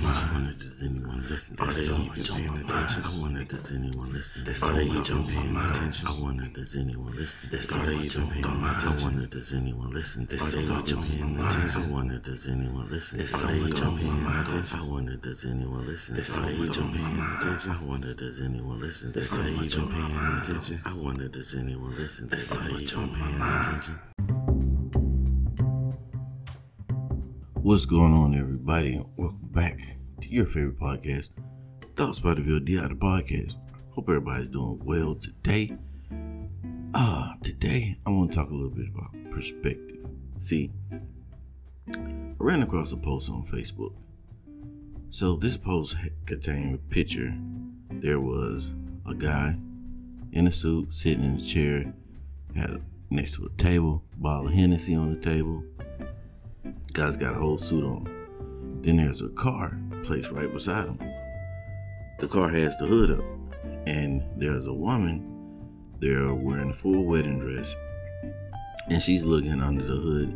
I wonder does anyone listen? Are they even paying attention? I wonder does anyone listen? Are they even paying attention? I wonder does anyone listen? Are they even paying attention? I wonder does anyone listen? Are they even paying attention? I wonder does anyone listen? Are they even paying attention? I wonder does anyone listen? Are they even paying attention? I wonder does anyone listen? Are they even paying attention? I wonder does anyone listen? Are they even paying attention? What's going on, everybody? Welcome back to your favorite podcast, Thoughts by the VLDI, the podcast. Hope everybody's doing well today. Ah, today I want to talk a little bit about perspective. See, I ran across a post on Facebook. So this post contained a picture. There was a guy in a suit sitting in a chair, had next to a table, a bottle of Hennessy on the table Guy's got a whole suit on. Then there's a car placed right beside him. The car has the hood up, and there's a woman there wearing a full wedding dress, and she's looking under the hood,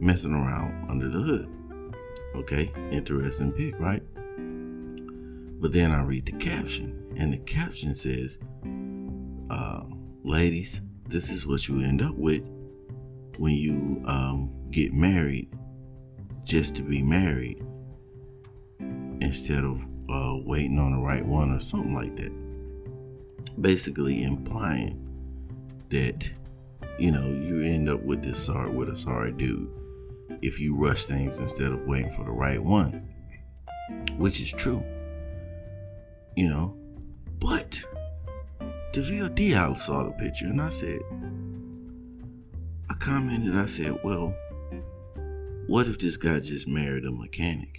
messing around under the hood. Okay, interesting pic, right? But then I read the caption, and the caption says, uh, "Ladies, this is what you end up with when you um, get married just to be married instead of uh, waiting on the right one or something like that. Basically implying that you know you end up with this sorry with a sorry dude if you rush things instead of waiting for the right one, which is true. You know, but the VLD I saw the picture and I said, I commented, I said, well what if this guy just married a mechanic?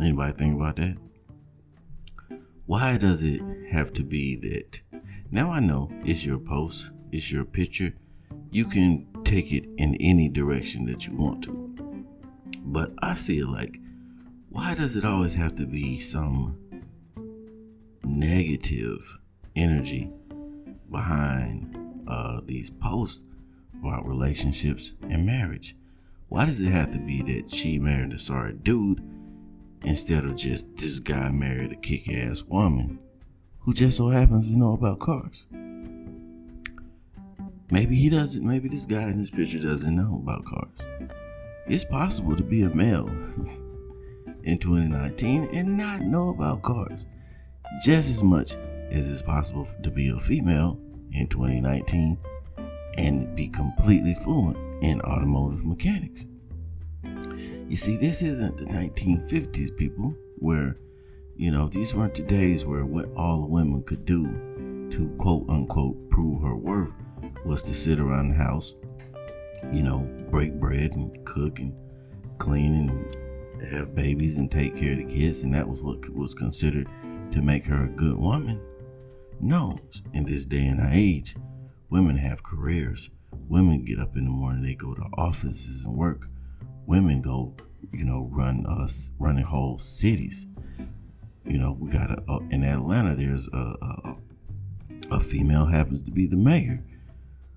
Anybody think about that? Why does it have to be that? Now I know it's your post, it's your picture. You can take it in any direction that you want to. But I see it like, why does it always have to be some negative energy behind uh, these posts about relationships and marriage? Why does it have to be that she married a sorry dude instead of just this guy married a kick ass woman who just so happens to know about cars? Maybe he doesn't, maybe this guy in this picture doesn't know about cars. It's possible to be a male in 2019 and not know about cars just as much as it's possible to be a female in 2019 and be completely fluent in automotive mechanics. You see, this isn't the 1950s, people, where, you know, these weren't the days where what all the women could do to quote unquote prove her worth was to sit around the house, you know, break bread and cook and clean and have babies and take care of the kids, and that was what was considered to make her a good woman. No, in this day and age, women have careers Women get up in the morning, they go to offices and work. Women go, you know, run us running whole cities. You know, we got a, uh, in Atlanta. There's a, a a female happens to be the mayor.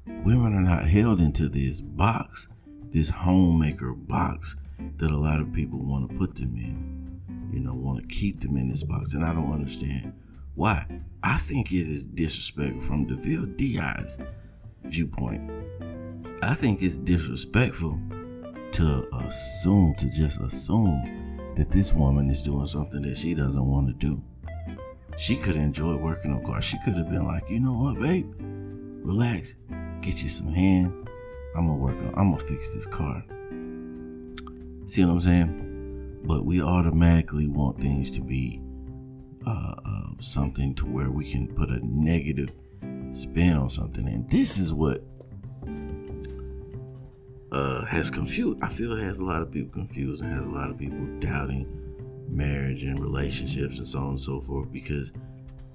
Women are not held into this box, this homemaker box that a lot of people want to put them in. You know, want to keep them in this box, and I don't understand why. I think it is disrespectful from DeVille Diaz viewpoint. I think it's disrespectful to assume, to just assume that this woman is doing something that she doesn't want to do. She could enjoy working on cars. She could have been like, you know what, babe? Relax, get you some hand. I'm gonna work on. I'm gonna fix this car. See what I'm saying? But we automatically want things to be uh, uh, something to where we can put a negative spin on something. And this is what uh, has confused. I feel it has a lot of people confused and has a lot of people doubting marriage and relationships and so on and so forth because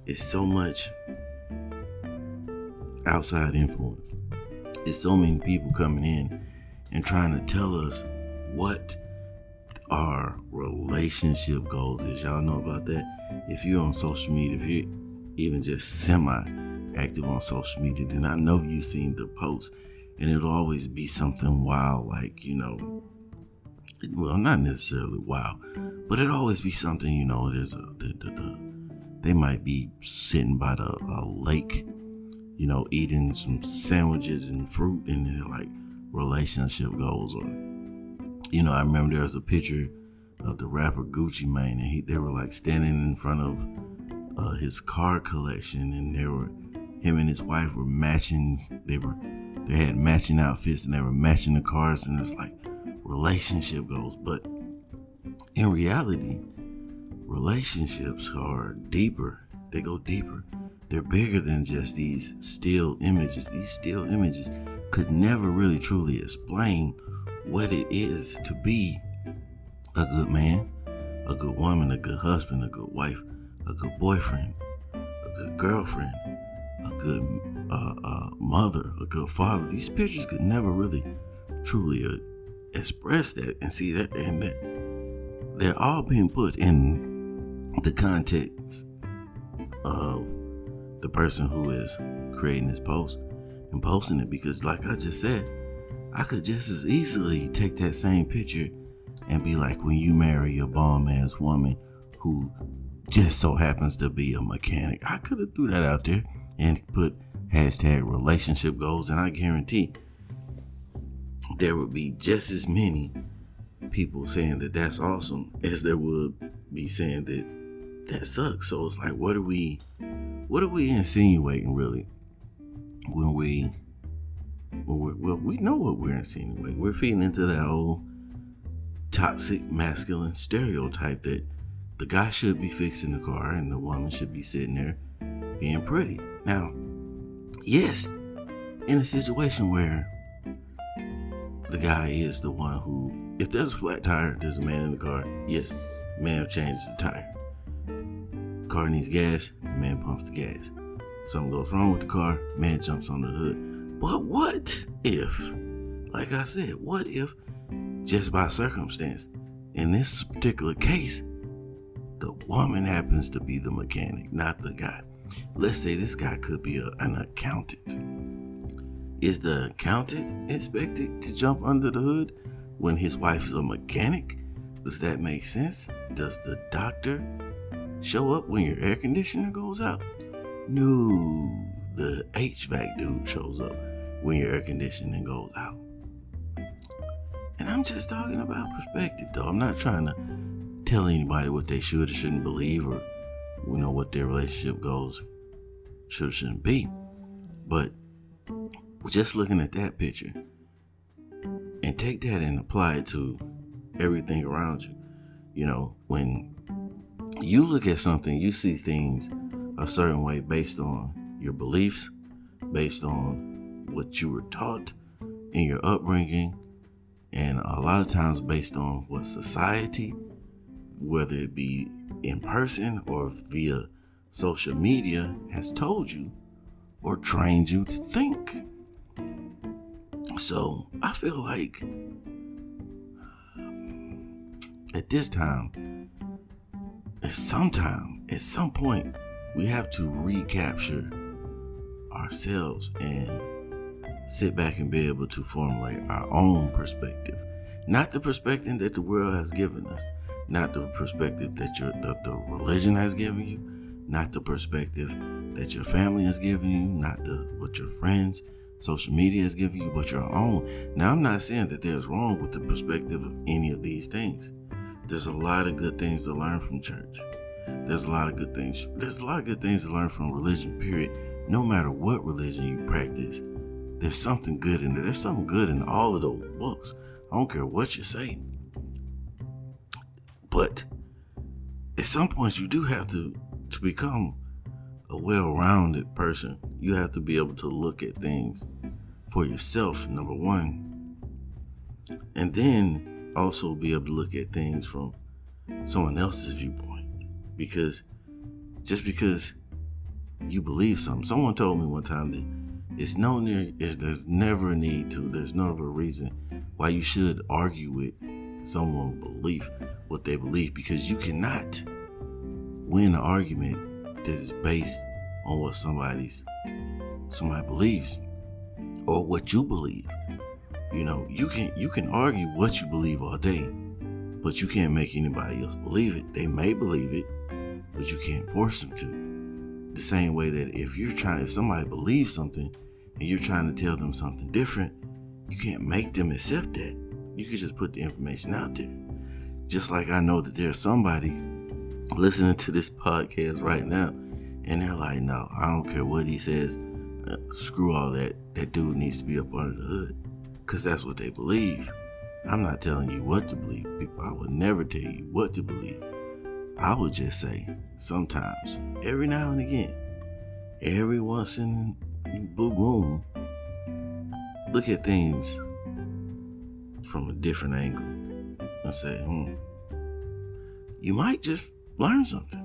it's so much outside influence. It's so many people coming in and trying to tell us what our relationship goals is. Y'all know about that. If you're on social media, if you're even just semi active on social media, then I know you've seen the posts. And it'll always be something wild, like, you know, well, not necessarily wild, But it'll always be something, you know. There's a the, the, the, they might be sitting by the lake, you know, eating some sandwiches and fruit, and they're like relationship goals. Or, you know, I remember there was a picture of the rapper Gucci Mane, and he they were like standing in front of uh, his car collection, and they were him and his wife were matching. They were they had matching outfits, and they were matching the cars, and it's like relationship goals, but in reality, relationships are deeper. They go deeper. They're bigger than just these still images. These still images could never really truly explain what it is to be a good man, a good woman, a good husband, a good wife, a good boyfriend, a good girlfriend, a good uh, uh, mother, a good father. These pictures could never really truly uh, express that and see that, and that they're all being put in the context of the person who is creating this post and posting it because like I just said, I could just as easily take that same picture and be like when you marry a bomb ass woman who just so happens to be a mechanic. I could have threw that out there and put hashtag relationship goals and I guarantee there would be just as many people saying that that's awesome as there would be saying that that sucks. So it's like, what are we, what are we insinuating really when we, when well, we know what we're insinuating. We're feeding into that old toxic masculine stereotype that the guy should be fixing the car and the woman should be sitting there being pretty. Now, yes, in a situation where the guy is the one who, if there's a flat tire, there's a man in the car. Yes, man changes the tire. Car needs gas, man pumps the gas. Something goes wrong with the car, man jumps on the hood. But what if, like I said, what if just by circumstance, in this particular case, the woman happens to be the mechanic, not the guy. Let's say this guy could be a, an accountant is the accountant expected to jump under the hood when his wife's a mechanic? Does that make sense? Does the doctor show up when your air conditioner goes out? No, the HVAC dude shows up when your air conditioning goes out. And I'm just talking about perspective, though. I'm not trying to tell anybody what they should or shouldn't believe or, you know, what their relationship goals should or shouldn't be. But just looking at that picture and take that and apply it to everything around you. You know, when you look at something, you see things a certain way based on your beliefs, based on what you were taught in your upbringing, and a lot of times based on what society, whether it be in person or via social media, has told you or trained you to think. So I feel like at this time, at some time, at some point, we have to recapture ourselves and sit back and be able to formulate our own perspective. Not the perspective that the world has given us, not the perspective that your that the religion has given you, not the perspective that your family has given you, not the what your friends social media is giving you, but your own. Now, I'm not saying that there's wrong with the perspective of any of these things. There's a lot of good things to learn from church. There's a lot of good things. There's a lot of good things to learn from religion, period. No matter what religion you practice, there's something good in there. There's something good in all of those books. I don't care what you say. But at some point, you do have to to become a well-rounded person, you have to be able to look at things for yourself, number one. And then also be able to look at things from someone else's viewpoint. Because just because you believe something, someone told me one time that it's no near, there's never a need to, there's never a reason why you should argue with someone's believe what they believe, because you cannot win an argument that is based on what somebody's somebody believes or what you believe. You know, you can you can argue what you believe all day, But you can't make anybody else believe it. They may believe it, but you can't force them to. The same way that if you're trying, if somebody believes something and you're trying to tell them something different, you can't make them accept that. You can just put the information out there. Just like I know that there's somebody listening to this podcast right now, and they're like, no, I don't care what he says. Uh, screw all that. That dude needs to be up under the hood. Because that's what they believe. I'm not telling you what to believe. People, I would never tell you what to believe. I would just say, sometimes, every now and again, every once in a blue moon, look at things from a different angle and say, hmm, you might just learn something.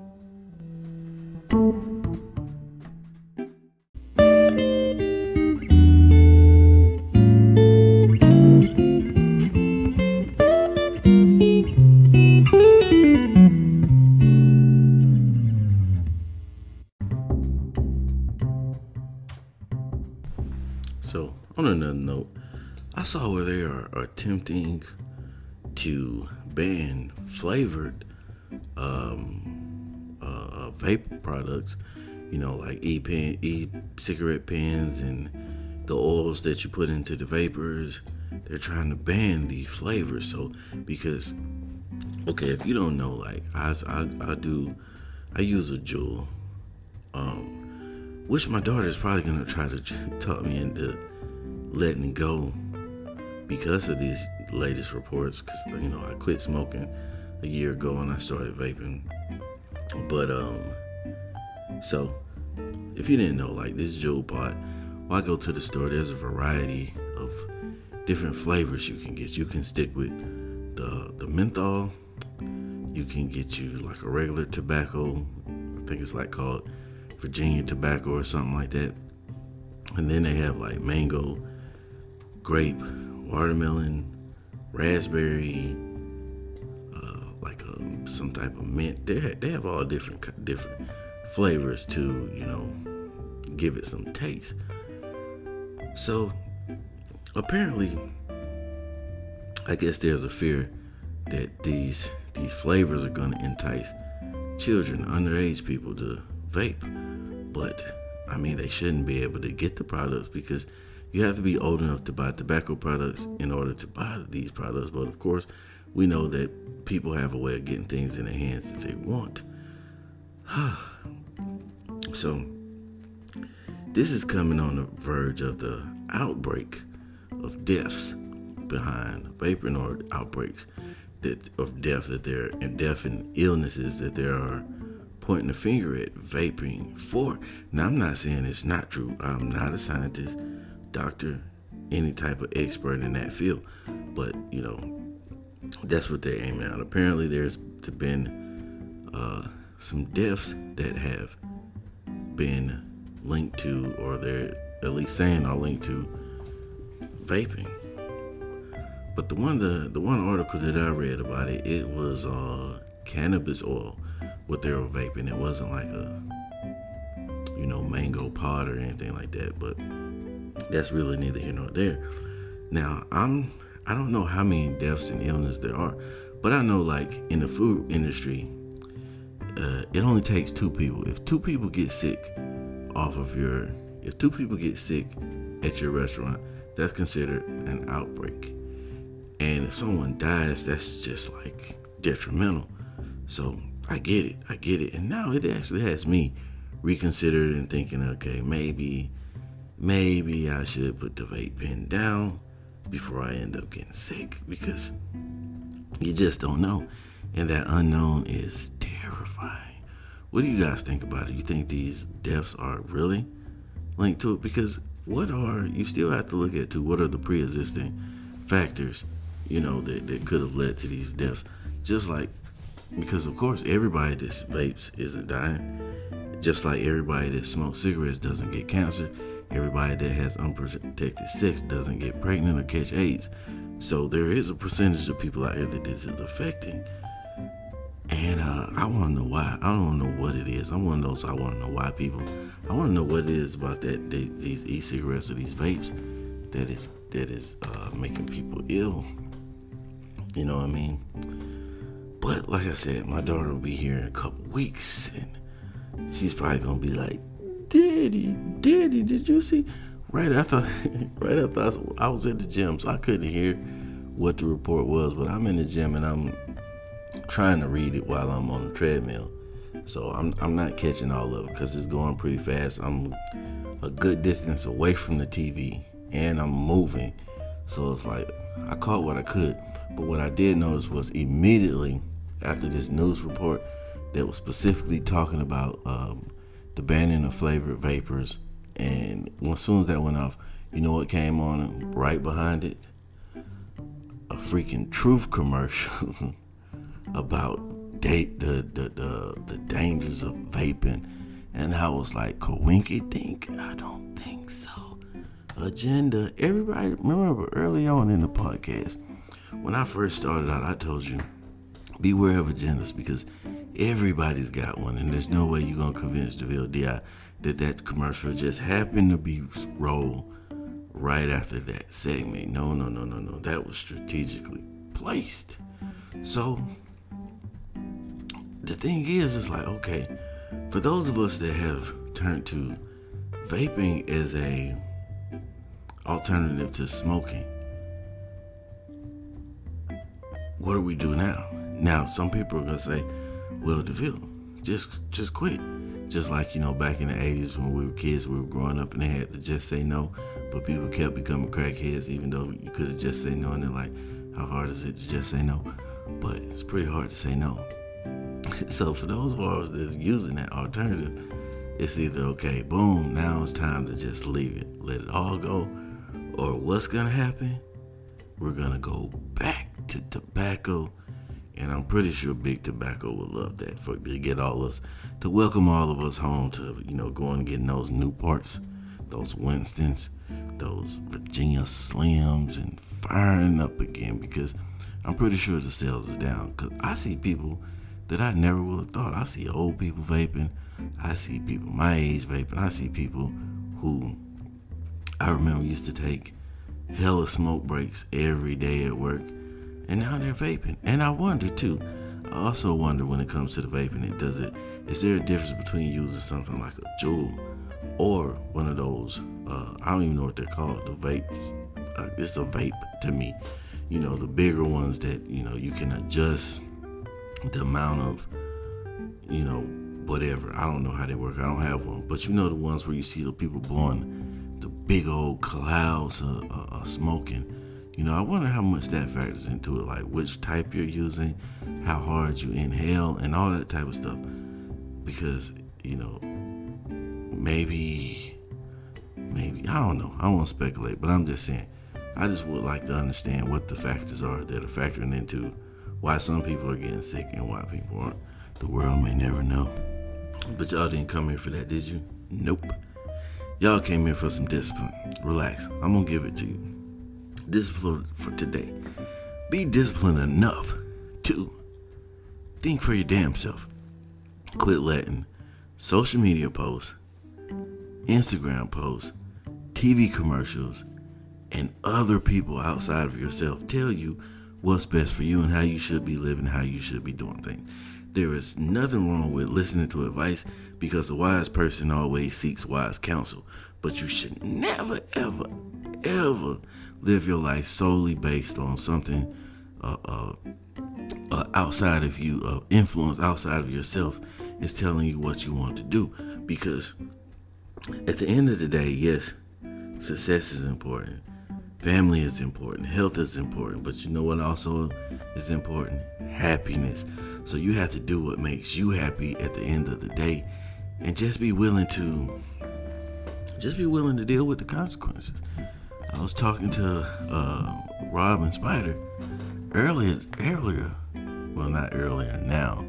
So, on another note, I saw where they are attempting to ban flavored um, uh, vape products, you know, like e pen, e cigarette pens, and the oils that you put into the vapors. They're trying to ban these flavors. So, because, okay, if you don't know, like I, I, I do, I use a Juul, um, which my daughter is probably gonna try to talk me into letting go because of these latest reports. Because you know, I quit smoking a year ago and I started vaping. But um, so if you didn't know, like this Juul pod, I go to the store. There's a variety of different flavors you can get. You can stick with the the menthol. You can get you like a regular tobacco. I think it's like called Virginia tobacco or something like that. And then they have like mango, grape, watermelon, raspberry, uh, like um, some type of mint. They have, they have all different different flavors to you know give it some taste. So apparently, I guess there's a fear that these these flavors are going to entice children, underage people to vape. But I mean, they shouldn't be able to get the products because you have to be old enough to buy tobacco products in order to buy these products. But of course, we know that people have a way of getting things in their hands that they want. so, this is coming on the verge of the outbreak of deaths behind vaping or outbreaks that of death that there and death and illnesses that there are pointing the finger at vaping for. Now I'm not saying it's not true. I'm not a scientist, doctor, any type of expert in that field, but you know that's what they're aiming at. Apparently, there's been uh, some deaths that have been linked to, or they're at least saying are linked to vaping. But the one the the one article that I read about it, it was uh, cannabis oil what they were vaping. It wasn't like a you know mango pod or anything like that. But that's really neither here nor there. Now I'm I don't know how many deaths and illness there are, but I know like in the food industry, uh, it only takes two people. If two people get sick off of your, if two people get sick at your restaurant, that's considered an outbreak. And if someone dies, that's just like detrimental. So I get it. I get it. And now it actually has me reconsidered and thinking, okay, maybe, maybe I should put the vape pen down before I end up getting sick because you just don't know. And that unknown is terrifying. What do you guys think about it? You think these deaths are really linked to it? Because what are, you still have to look at to what are the pre existing factors, you know, that, that could have led to these deaths? Just like because of course everybody that vapes isn't dying. Just like everybody that smokes cigarettes doesn't get cancer. Everybody that has unprotected sex doesn't get pregnant or catch AIDS. So there is a percentage of people out here that this is affecting. And uh, I want to know why. I don't know what it is. I want to know. So I want to know why people. I want to know what it is about that they, these e-cigarettes or these vapes that is that is uh, making people ill. You know what I mean? But like I said, my daughter will be here in a couple weeks, and she's probably gonna be like, "Daddy, Daddy, did you see?" Right after, right after I was, I was at the gym, so I couldn't hear what the report was. But I'm in the gym and I'm trying to read it while I'm on the treadmill. So I'm I'm not catching all of it because it's going pretty fast. I'm a good distance away from the TV and I'm moving. So it's like I caught what I could. But what I did notice was immediately after this news report that was specifically talking about um, the banning of flavored vapors, and as soon as that went off, you know what came on right behind it? A freaking truth commercial about date the, the the the dangers of vaping, and I was like, "Coinky dink, I don't think so." Agenda. Everybody remember early on in the podcast when I first started out, I told you beware of agendas because everybody's got one, and there's no way you're gonna convince DeVille Di that that commercial just happened to be rolled right after that segment. No, no, no, no, no. That was strategically placed. So the thing is, it's like okay, for those of us that have turned to vaping as a alternative to smoking what do we do now? Now, some people are gonna say, "Well, DeVille, just just quit." Just like you know, back in the '80s when we were kids, we were growing up, and they had to just say no, but people kept becoming crackheads, even though you could have just say no. And they're like, "How hard is it to just say no?" But it's pretty hard to say no. so for those of us that's using that alternative, it's either okay, boom, now it's time to just leave it, let it all go, or what's gonna happen? We're gonna go back to tobacco. And I'm pretty sure Big Tobacco would love that for to get all us to welcome all of us home to you know going and getting those Newports, those Winstons, those Virginia Slims, and firing up again because I'm pretty sure the sales is down. Cause I see people that I never would have thought. I see old people vaping. I see people my age vaping. I see people who I remember used to take hella smoke breaks every day at work and now they're vaping. And I wonder too. I also wonder when it comes to the vaping, it does it. Is there a difference between using something like a Juul or one of those? Uh, I don't even know what they're called. The vapes. Uh, it's a vape to me. You know, the bigger ones that you know you can adjust the amount of, you know, whatever. I don't know how they work. I don't have one, but you know the ones where you see the people blowing the big old clouds of, of, of smoking you know, I wonder how much that factors into it, like which type you're using, how hard you inhale, and all that type of stuff. Because, you know, maybe, maybe, I don't know. I won't speculate, but I'm just saying, I just would like to understand what the factors are that are factoring into why some people are getting sick and why people aren't. The world may never know. But y'all didn't come here for that, did you? Nope. Y'all came here for some discipline. Relax. I'm to give it to you discipline for today. Be disciplined enough to think for your damn self. Quit letting social media posts, Instagram posts, TV commercials, and other people outside of yourself tell you what's best for you and how you should be living, how you should be doing things. There is nothing wrong with listening to advice because a wise person always seeks wise counsel. But you should never, ever, ever live your life solely based on something uh, uh, uh, outside of you, uh, influence outside of yourself, is telling you what you want to do. Because at the end of the day, yes, success is important, family is important, health is important, but you know what also is important? Happiness. So you have to do what makes you happy at the end of the day, and just be willing to, just be willing to deal with the consequences. I was talking to uh, Rob and Spider earlier, earlier. Well, not earlier now,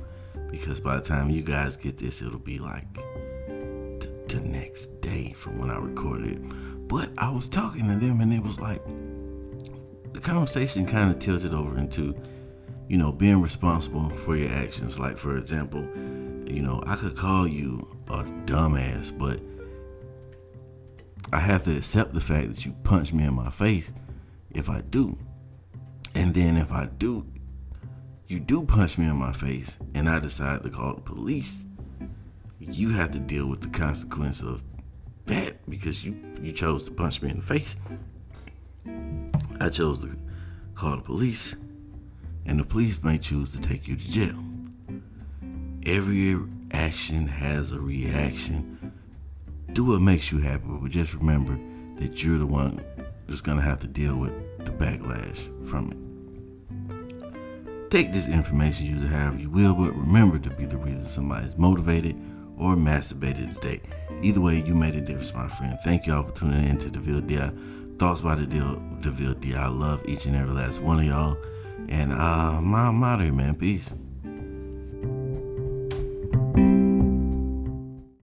because by the time you guys get this, it'll be like the, the next day from when I recorded it. But I was talking to them, and it was like the conversation kind of tilted over into, you know, being responsible for your actions. Like, for example, you know, I could call you a dumbass, but I have to accept the fact that you punch me in my face if I do. And then if I do, you do punch me in my face and I decide to call the police, you have to deal with the consequence of that because you, you chose to punch me in the face. I chose to call the police, and the police may choose to take you to jail. Every action has a reaction. Do what makes you happy, but just remember that you're the one that's gonna have to deal with the backlash from it. Take this information, use it however you will, but remember to be the reason somebody's motivated or masturbated today. Either way, you made a difference, my friend. Thank y'all for tuning in to the Di. Thoughts by the deal, Deville I love each and every last one of y'all. And uh, my, I'm man. Peace.